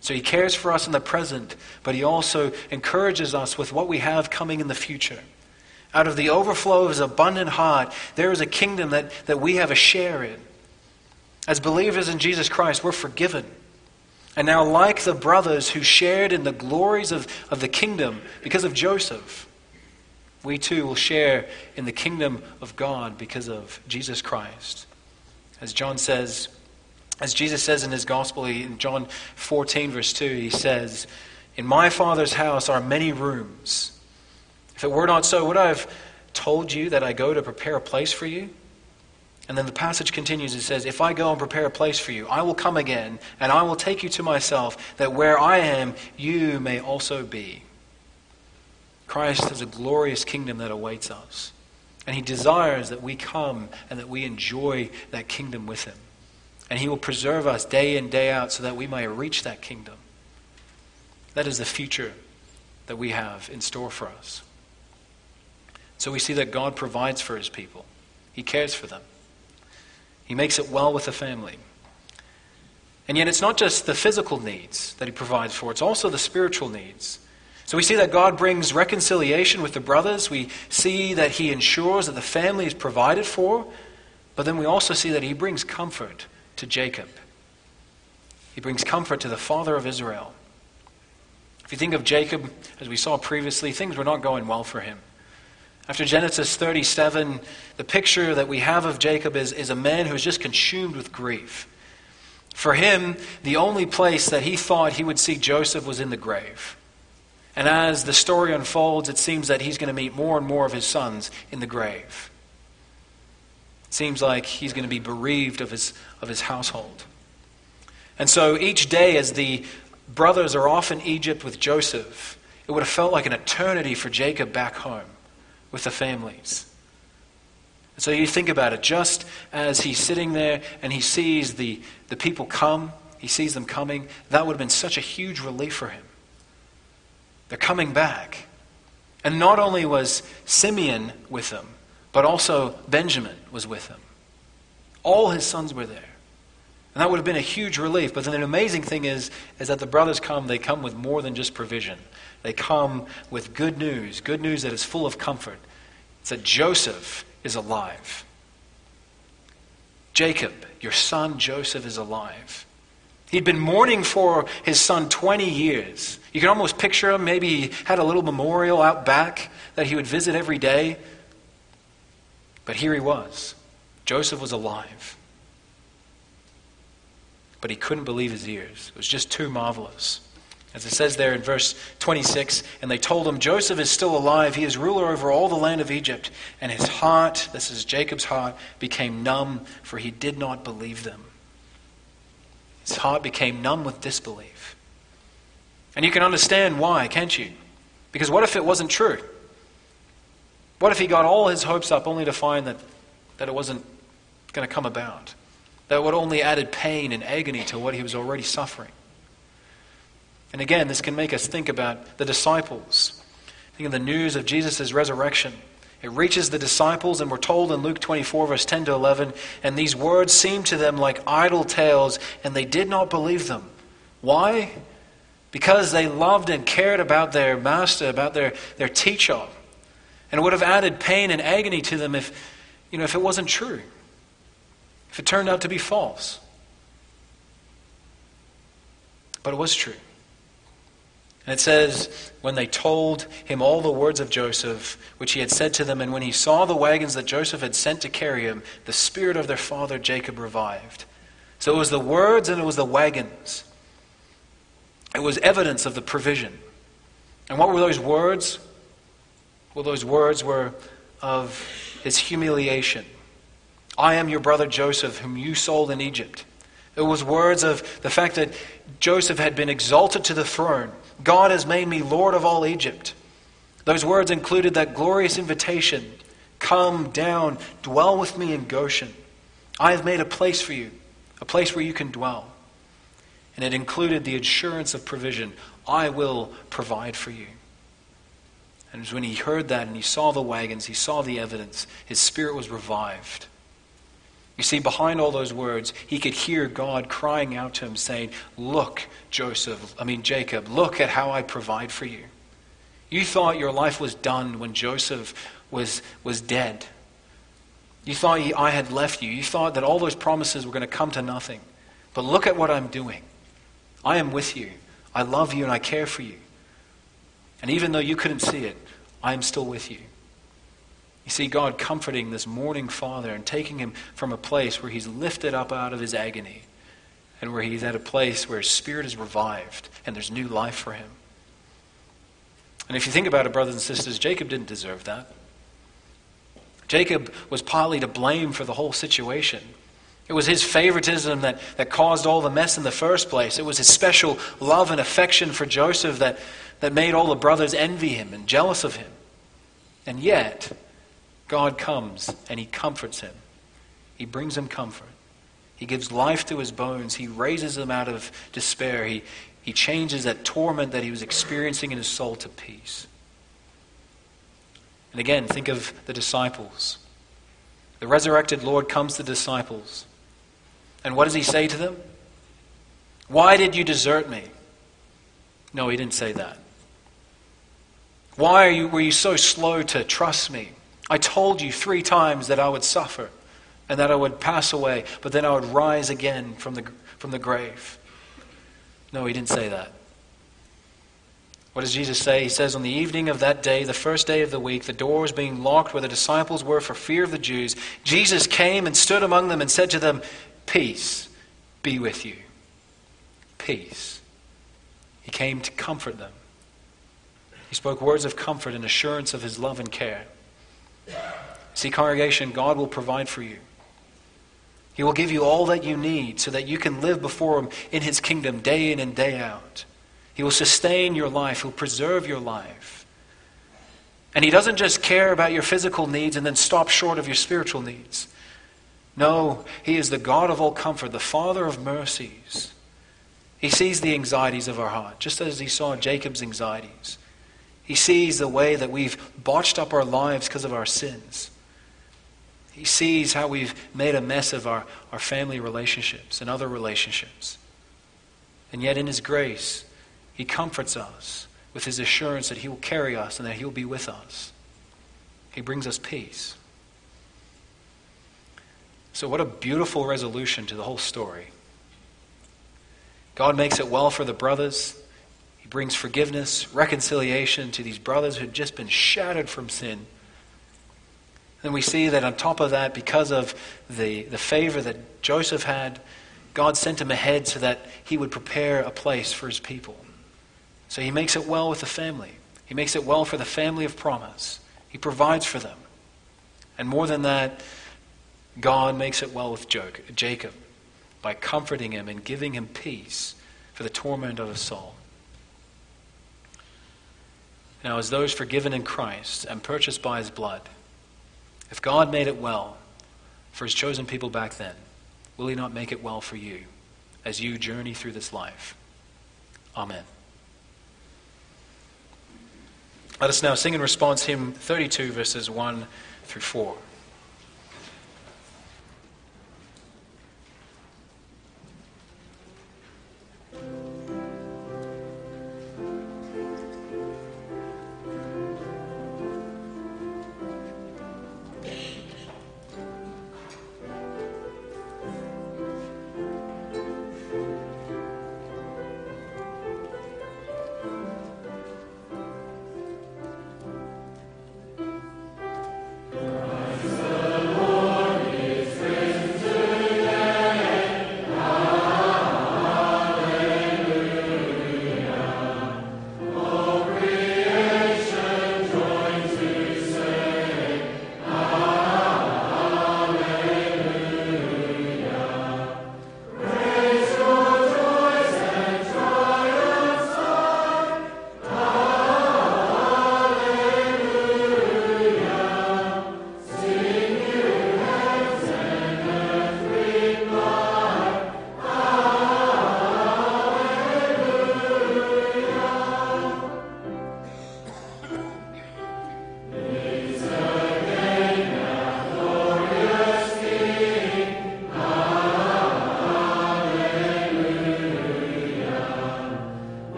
So he cares for us in the present, but he also encourages us with what we have coming in the future. Out of the overflow of his abundant heart, there is a kingdom that, that we have a share in. As believers in Jesus Christ, we're forgiven. And now, like the brothers who shared in the glories of, of the kingdom because of Joseph, we too will share in the kingdom of God because of Jesus Christ. As John says, as Jesus says in his gospel, in John 14, verse 2, he says, In my Father's house are many rooms. If it were not so, would I have told you that I go to prepare a place for you? And then the passage continues. It says, If I go and prepare a place for you, I will come again, and I will take you to myself, that where I am, you may also be. Christ has a glorious kingdom that awaits us. And he desires that we come and that we enjoy that kingdom with him. And he will preserve us day in, day out so that we may reach that kingdom. That is the future that we have in store for us. So we see that God provides for his people, he cares for them, he makes it well with the family. And yet, it's not just the physical needs that he provides for, it's also the spiritual needs. So we see that God brings reconciliation with the brothers. We see that he ensures that the family is provided for. But then we also see that he brings comfort to Jacob. He brings comfort to the father of Israel. If you think of Jacob, as we saw previously, things were not going well for him. After Genesis 37, the picture that we have of Jacob is, is a man who is just consumed with grief. For him, the only place that he thought he would see Joseph was in the grave. And as the story unfolds, it seems that he's going to meet more and more of his sons in the grave. It seems like he's going to be bereaved of his, of his household. And so each day, as the brothers are off in Egypt with Joseph, it would have felt like an eternity for Jacob back home with the families. And so you think about it, just as he's sitting there and he sees the, the people come, he sees them coming, that would have been such a huge relief for him. They're coming back. And not only was Simeon with them, but also Benjamin was with them. All his sons were there. And that would have been a huge relief. But then the amazing thing is, is that the brothers come, they come with more than just provision. They come with good news, good news that is full of comfort. It's that Joseph is alive. Jacob, your son Joseph, is alive. He'd been mourning for his son 20 years. You can almost picture him. Maybe he had a little memorial out back that he would visit every day. But here he was. Joseph was alive. But he couldn't believe his ears. It was just too marvelous. As it says there in verse 26, and they told him, Joseph is still alive. He is ruler over all the land of Egypt. And his heart, this is Jacob's heart, became numb, for he did not believe them. His heart became numb with disbelief. And you can understand why, can't you? Because what if it wasn't true? What if he got all his hopes up only to find that, that it wasn't going to come about? That would only added pain and agony to what he was already suffering. And again, this can make us think about the disciples. Think of the news of Jesus' resurrection. It reaches the disciples, and we're told in Luke 24, verse 10 to 11, and these words seemed to them like idle tales, and they did not believe them. Why? Because they loved and cared about their master, about their, their teacher. And it would have added pain and agony to them if, you know, if it wasn't true, if it turned out to be false. But it was true. And it says, when they told him all the words of Joseph, which he had said to them, and when he saw the wagons that Joseph had sent to carry him, the spirit of their father Jacob revived. So it was the words and it was the wagons. It was evidence of the provision. And what were those words? Well, those words were of his humiliation. I am your brother Joseph, whom you sold in Egypt. It was words of the fact that Joseph had been exalted to the throne God has made me Lord of all Egypt. Those words included that glorious invitation Come down, dwell with me in Goshen. I have made a place for you, a place where you can dwell. And it included the assurance of provision I will provide for you. And it was when he heard that and he saw the wagons, he saw the evidence, his spirit was revived. You see, behind all those words, he could hear God crying out to him, saying, Look, Joseph, I mean, Jacob, look at how I provide for you. You thought your life was done when Joseph was, was dead. You thought he, I had left you. You thought that all those promises were going to come to nothing. But look at what I'm doing. I am with you. I love you and I care for you. And even though you couldn't see it, I am still with you. You see God comforting this mourning father and taking him from a place where he's lifted up out of his agony and where he's at a place where his spirit is revived and there's new life for him. And if you think about it, brothers and sisters, Jacob didn't deserve that. Jacob was partly to blame for the whole situation. It was his favoritism that, that caused all the mess in the first place. It was his special love and affection for Joseph that, that made all the brothers envy him and jealous of him. And yet, God comes and he comforts him. He brings him comfort. He gives life to his bones. He raises him out of despair. He, he changes that torment that he was experiencing in his soul to peace. And again, think of the disciples. The resurrected Lord comes to the disciples. And what does he say to them? Why did you desert me? No, he didn't say that. Why you, were you so slow to trust me? I told you three times that I would suffer and that I would pass away, but then I would rise again from the, from the grave. No, he didn't say that. What does Jesus say? He says, On the evening of that day, the first day of the week, the doors being locked where the disciples were for fear of the Jews, Jesus came and stood among them and said to them, Peace be with you. Peace. He came to comfort them. He spoke words of comfort and assurance of his love and care. See, congregation, God will provide for you. He will give you all that you need so that you can live before Him in His kingdom day in and day out. He will sustain your life, He'll preserve your life. And He doesn't just care about your physical needs and then stop short of your spiritual needs. No, He is the God of all comfort, the Father of mercies. He sees the anxieties of our heart, just as He saw Jacob's anxieties. He sees the way that we've botched up our lives because of our sins. He sees how we've made a mess of our, our family relationships and other relationships. And yet, in His grace, He comforts us with His assurance that He will carry us and that He will be with us. He brings us peace. So, what a beautiful resolution to the whole story. God makes it well for the brothers. Brings forgiveness, reconciliation to these brothers who had just been shattered from sin. And we see that on top of that, because of the, the favor that Joseph had, God sent him ahead so that he would prepare a place for his people. So he makes it well with the family. He makes it well for the family of promise. He provides for them. And more than that, God makes it well with Jacob by comforting him and giving him peace for the torment of his soul. Now, as those forgiven in Christ and purchased by his blood, if God made it well for his chosen people back then, will he not make it well for you as you journey through this life? Amen. Let us now sing in response hymn 32, verses 1 through 4.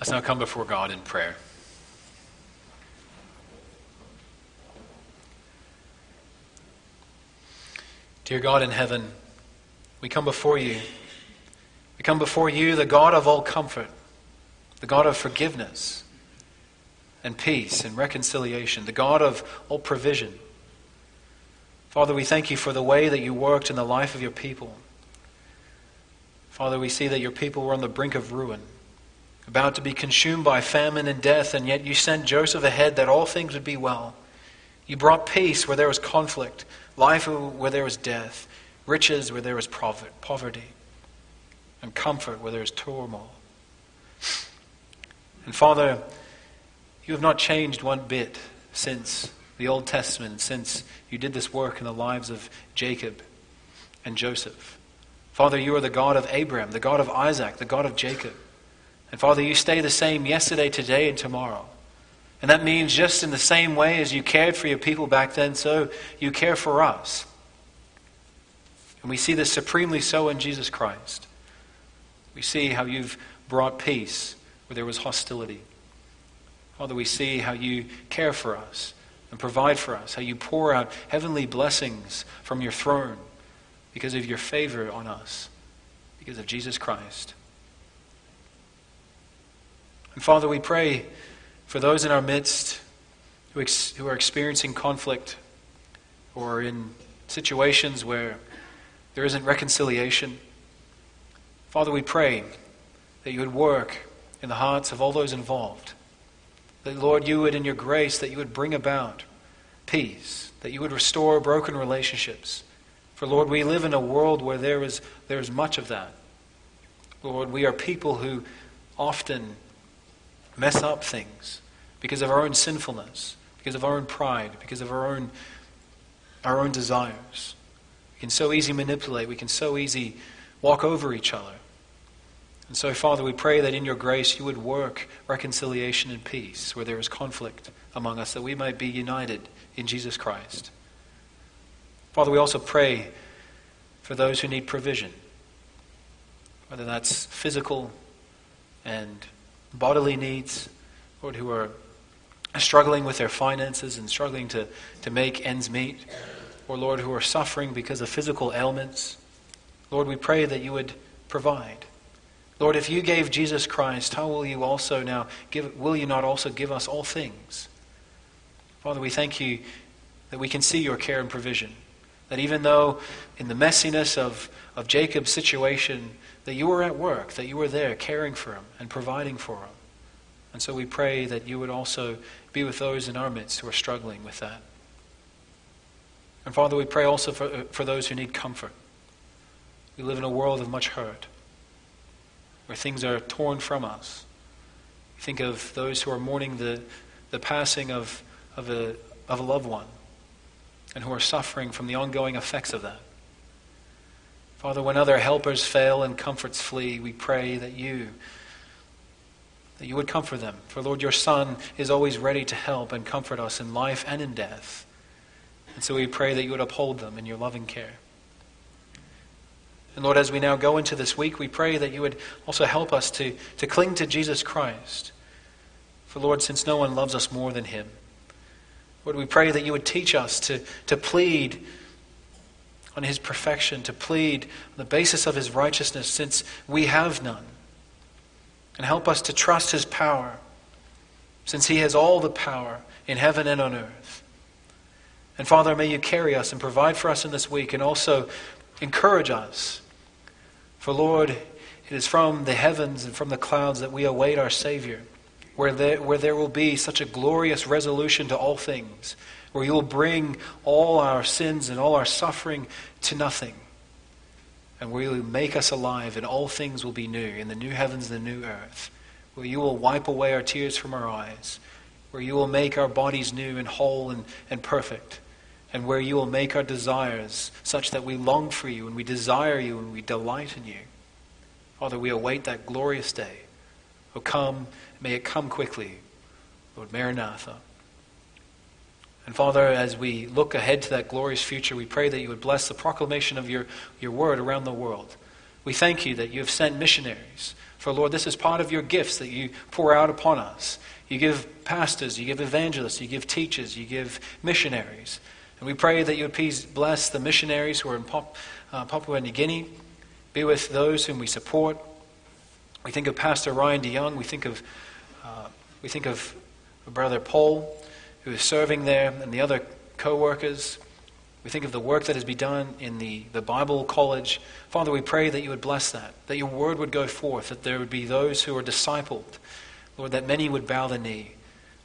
Let's now come before God in prayer. Dear God in heaven, we come before you. We come before you, the God of all comfort, the God of forgiveness and peace and reconciliation, the God of all provision. Father, we thank you for the way that you worked in the life of your people. Father, we see that your people were on the brink of ruin, about to be consumed by famine and death, and yet you sent Joseph ahead that all things would be well. You brought peace where there was conflict, life where there was death, riches where there was poverty, and comfort where there was turmoil. And Father, you have not changed one bit since the Old Testament, since you did this work in the lives of Jacob and Joseph. Father, you are the God of Abraham, the God of Isaac, the God of Jacob. And Father, you stay the same yesterday, today, and tomorrow. And that means just in the same way as you cared for your people back then, so you care for us. And we see this supremely so in Jesus Christ. We see how you've brought peace where there was hostility. Father, we see how you care for us and provide for us, how you pour out heavenly blessings from your throne because of your favor on us, because of Jesus Christ. And Father, we pray for those in our midst who, ex- who are experiencing conflict or in situations where there isn't reconciliation, Father, we pray that you would work in the hearts of all those involved. That, Lord, you would, in your grace, that you would bring about peace, that you would restore broken relationships. For, Lord, we live in a world where there is, there is much of that. Lord, we are people who often mess up things because of our own sinfulness, because of our own pride, because of our own, our own desires. We can so easily manipulate, we can so easily walk over each other. And so, Father, we pray that in your grace you would work reconciliation and peace where there is conflict among us, that we might be united in Jesus Christ. Father, we also pray for those who need provision, whether that's physical and bodily needs, Lord, who are struggling with their finances and struggling to, to make ends meet, or Lord, who are suffering because of physical ailments. Lord, we pray that you would provide. Lord, if you gave Jesus Christ, how will you also now give will you not also give us all things? Father, we thank you that we can see your care and provision. That even though in the messiness of, of Jacob's situation, that you were at work, that you were there caring for him and providing for him. And so we pray that you would also be with those in our midst who are struggling with that. And Father, we pray also for, uh, for those who need comfort. We live in a world of much hurt, where things are torn from us. Think of those who are mourning the, the passing of, of, a, of a loved one and who are suffering from the ongoing effects of that. Father, when other helpers fail and comforts flee, we pray that you that you would comfort them. For Lord, your Son is always ready to help and comfort us in life and in death. And so we pray that you would uphold them in your loving care. And Lord, as we now go into this week, we pray that you would also help us to, to cling to Jesus Christ. For Lord, since no one loves us more than him, Lord, we pray that you would teach us to, to plead on his perfection, to plead on the basis of his righteousness, since we have none and help us to trust his power, since he has all the power in heaven and on earth. And Father, may you carry us and provide for us in this week and also encourage us. For Lord, it is from the heavens and from the clouds that we await our Savior, where there, where there will be such a glorious resolution to all things, where you will bring all our sins and all our suffering to nothing and where you will make us alive, and all things will be new, in the new heavens and the new earth, where you will wipe away our tears from our eyes, where you will make our bodies new and whole and, and perfect, and where you will make our desires such that we long for you and we desire you and we delight in you. Father, we await that glorious day. Oh, come, may it come quickly. Lord Maranatha. And Father, as we look ahead to that glorious future, we pray that you would bless the proclamation of your, your word around the world. We thank you that you have sent missionaries For Lord, this is part of your gifts that you pour out upon us. You give pastors, you give evangelists, you give teachers, you give missionaries. And we pray that you would please bless the missionaries who are in Pop, uh, Papua New Guinea. Be with those whom we support. We think of Pastor Ryan DeYoung. We think of, uh, we think of Brother Paul, who is serving there, and the other co workers. We think of the work that has been done in the, the Bible college. Father, we pray that you would bless that, that your word would go forth, that there would be those who are discipled. Lord, that many would bow the knee.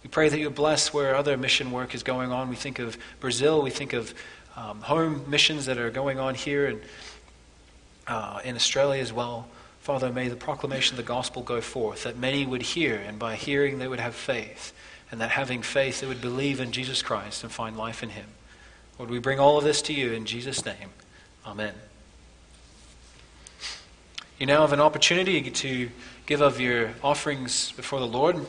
We pray that you would bless where other mission work is going on. We think of Brazil, we think of um, home missions that are going on here and uh, in Australia as well. Father, may the proclamation of the gospel go forth, that many would hear, and by hearing they would have faith, and that having faith they would believe in Jesus Christ and find life in him. Lord, we bring all of this to you in Jesus' name. Amen. You now have an opportunity to give of your offerings before the Lord,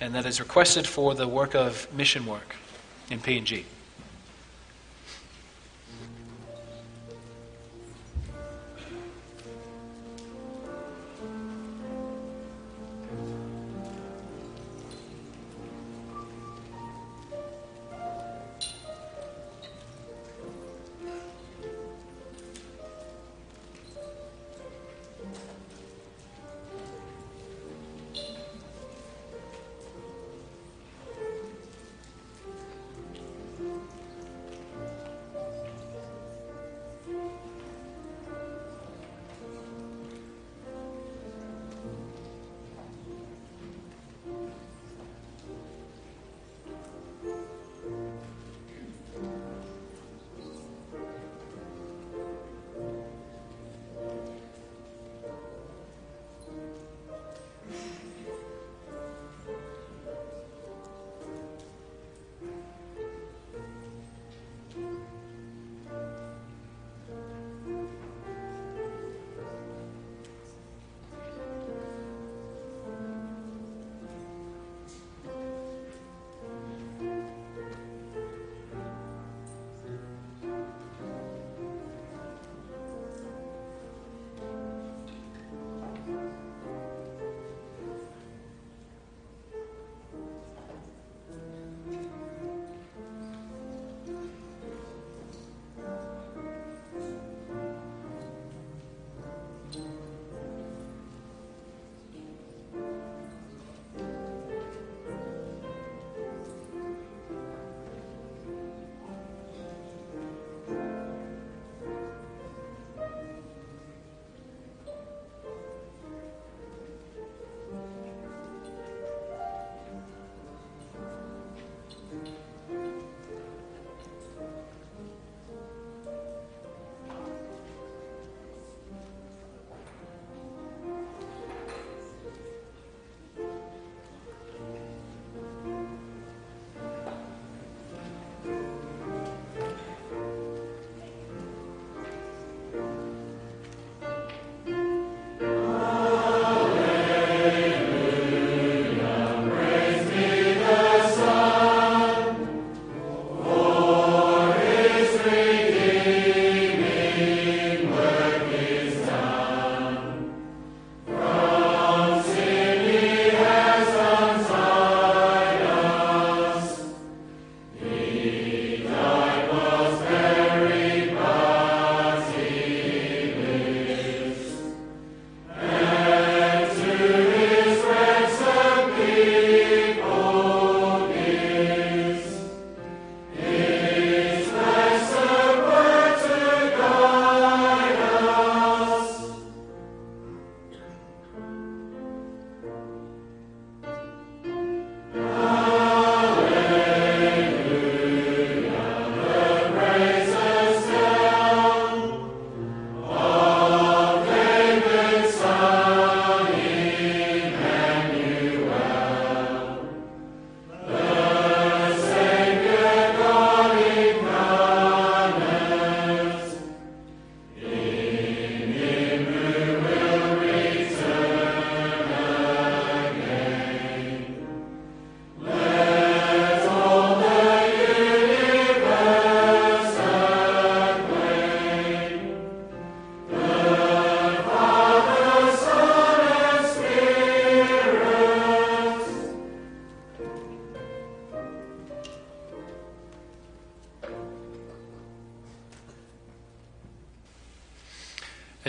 and that is requested for the work of mission work in PNG.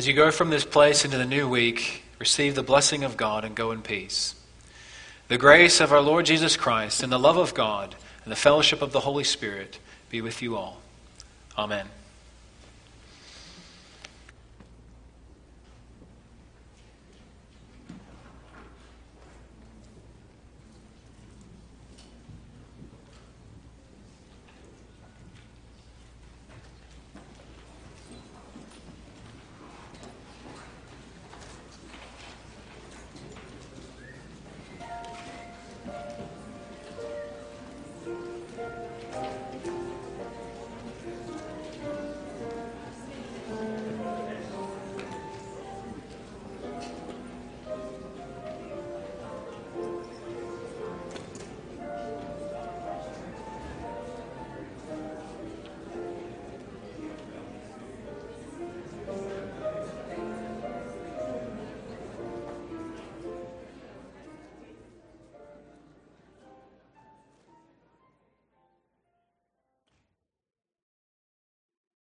As you go from this place into the new week, receive the blessing of God and go in peace. The grace of our Lord Jesus Christ and the love of God and the fellowship of the Holy Spirit be with you all. Amen.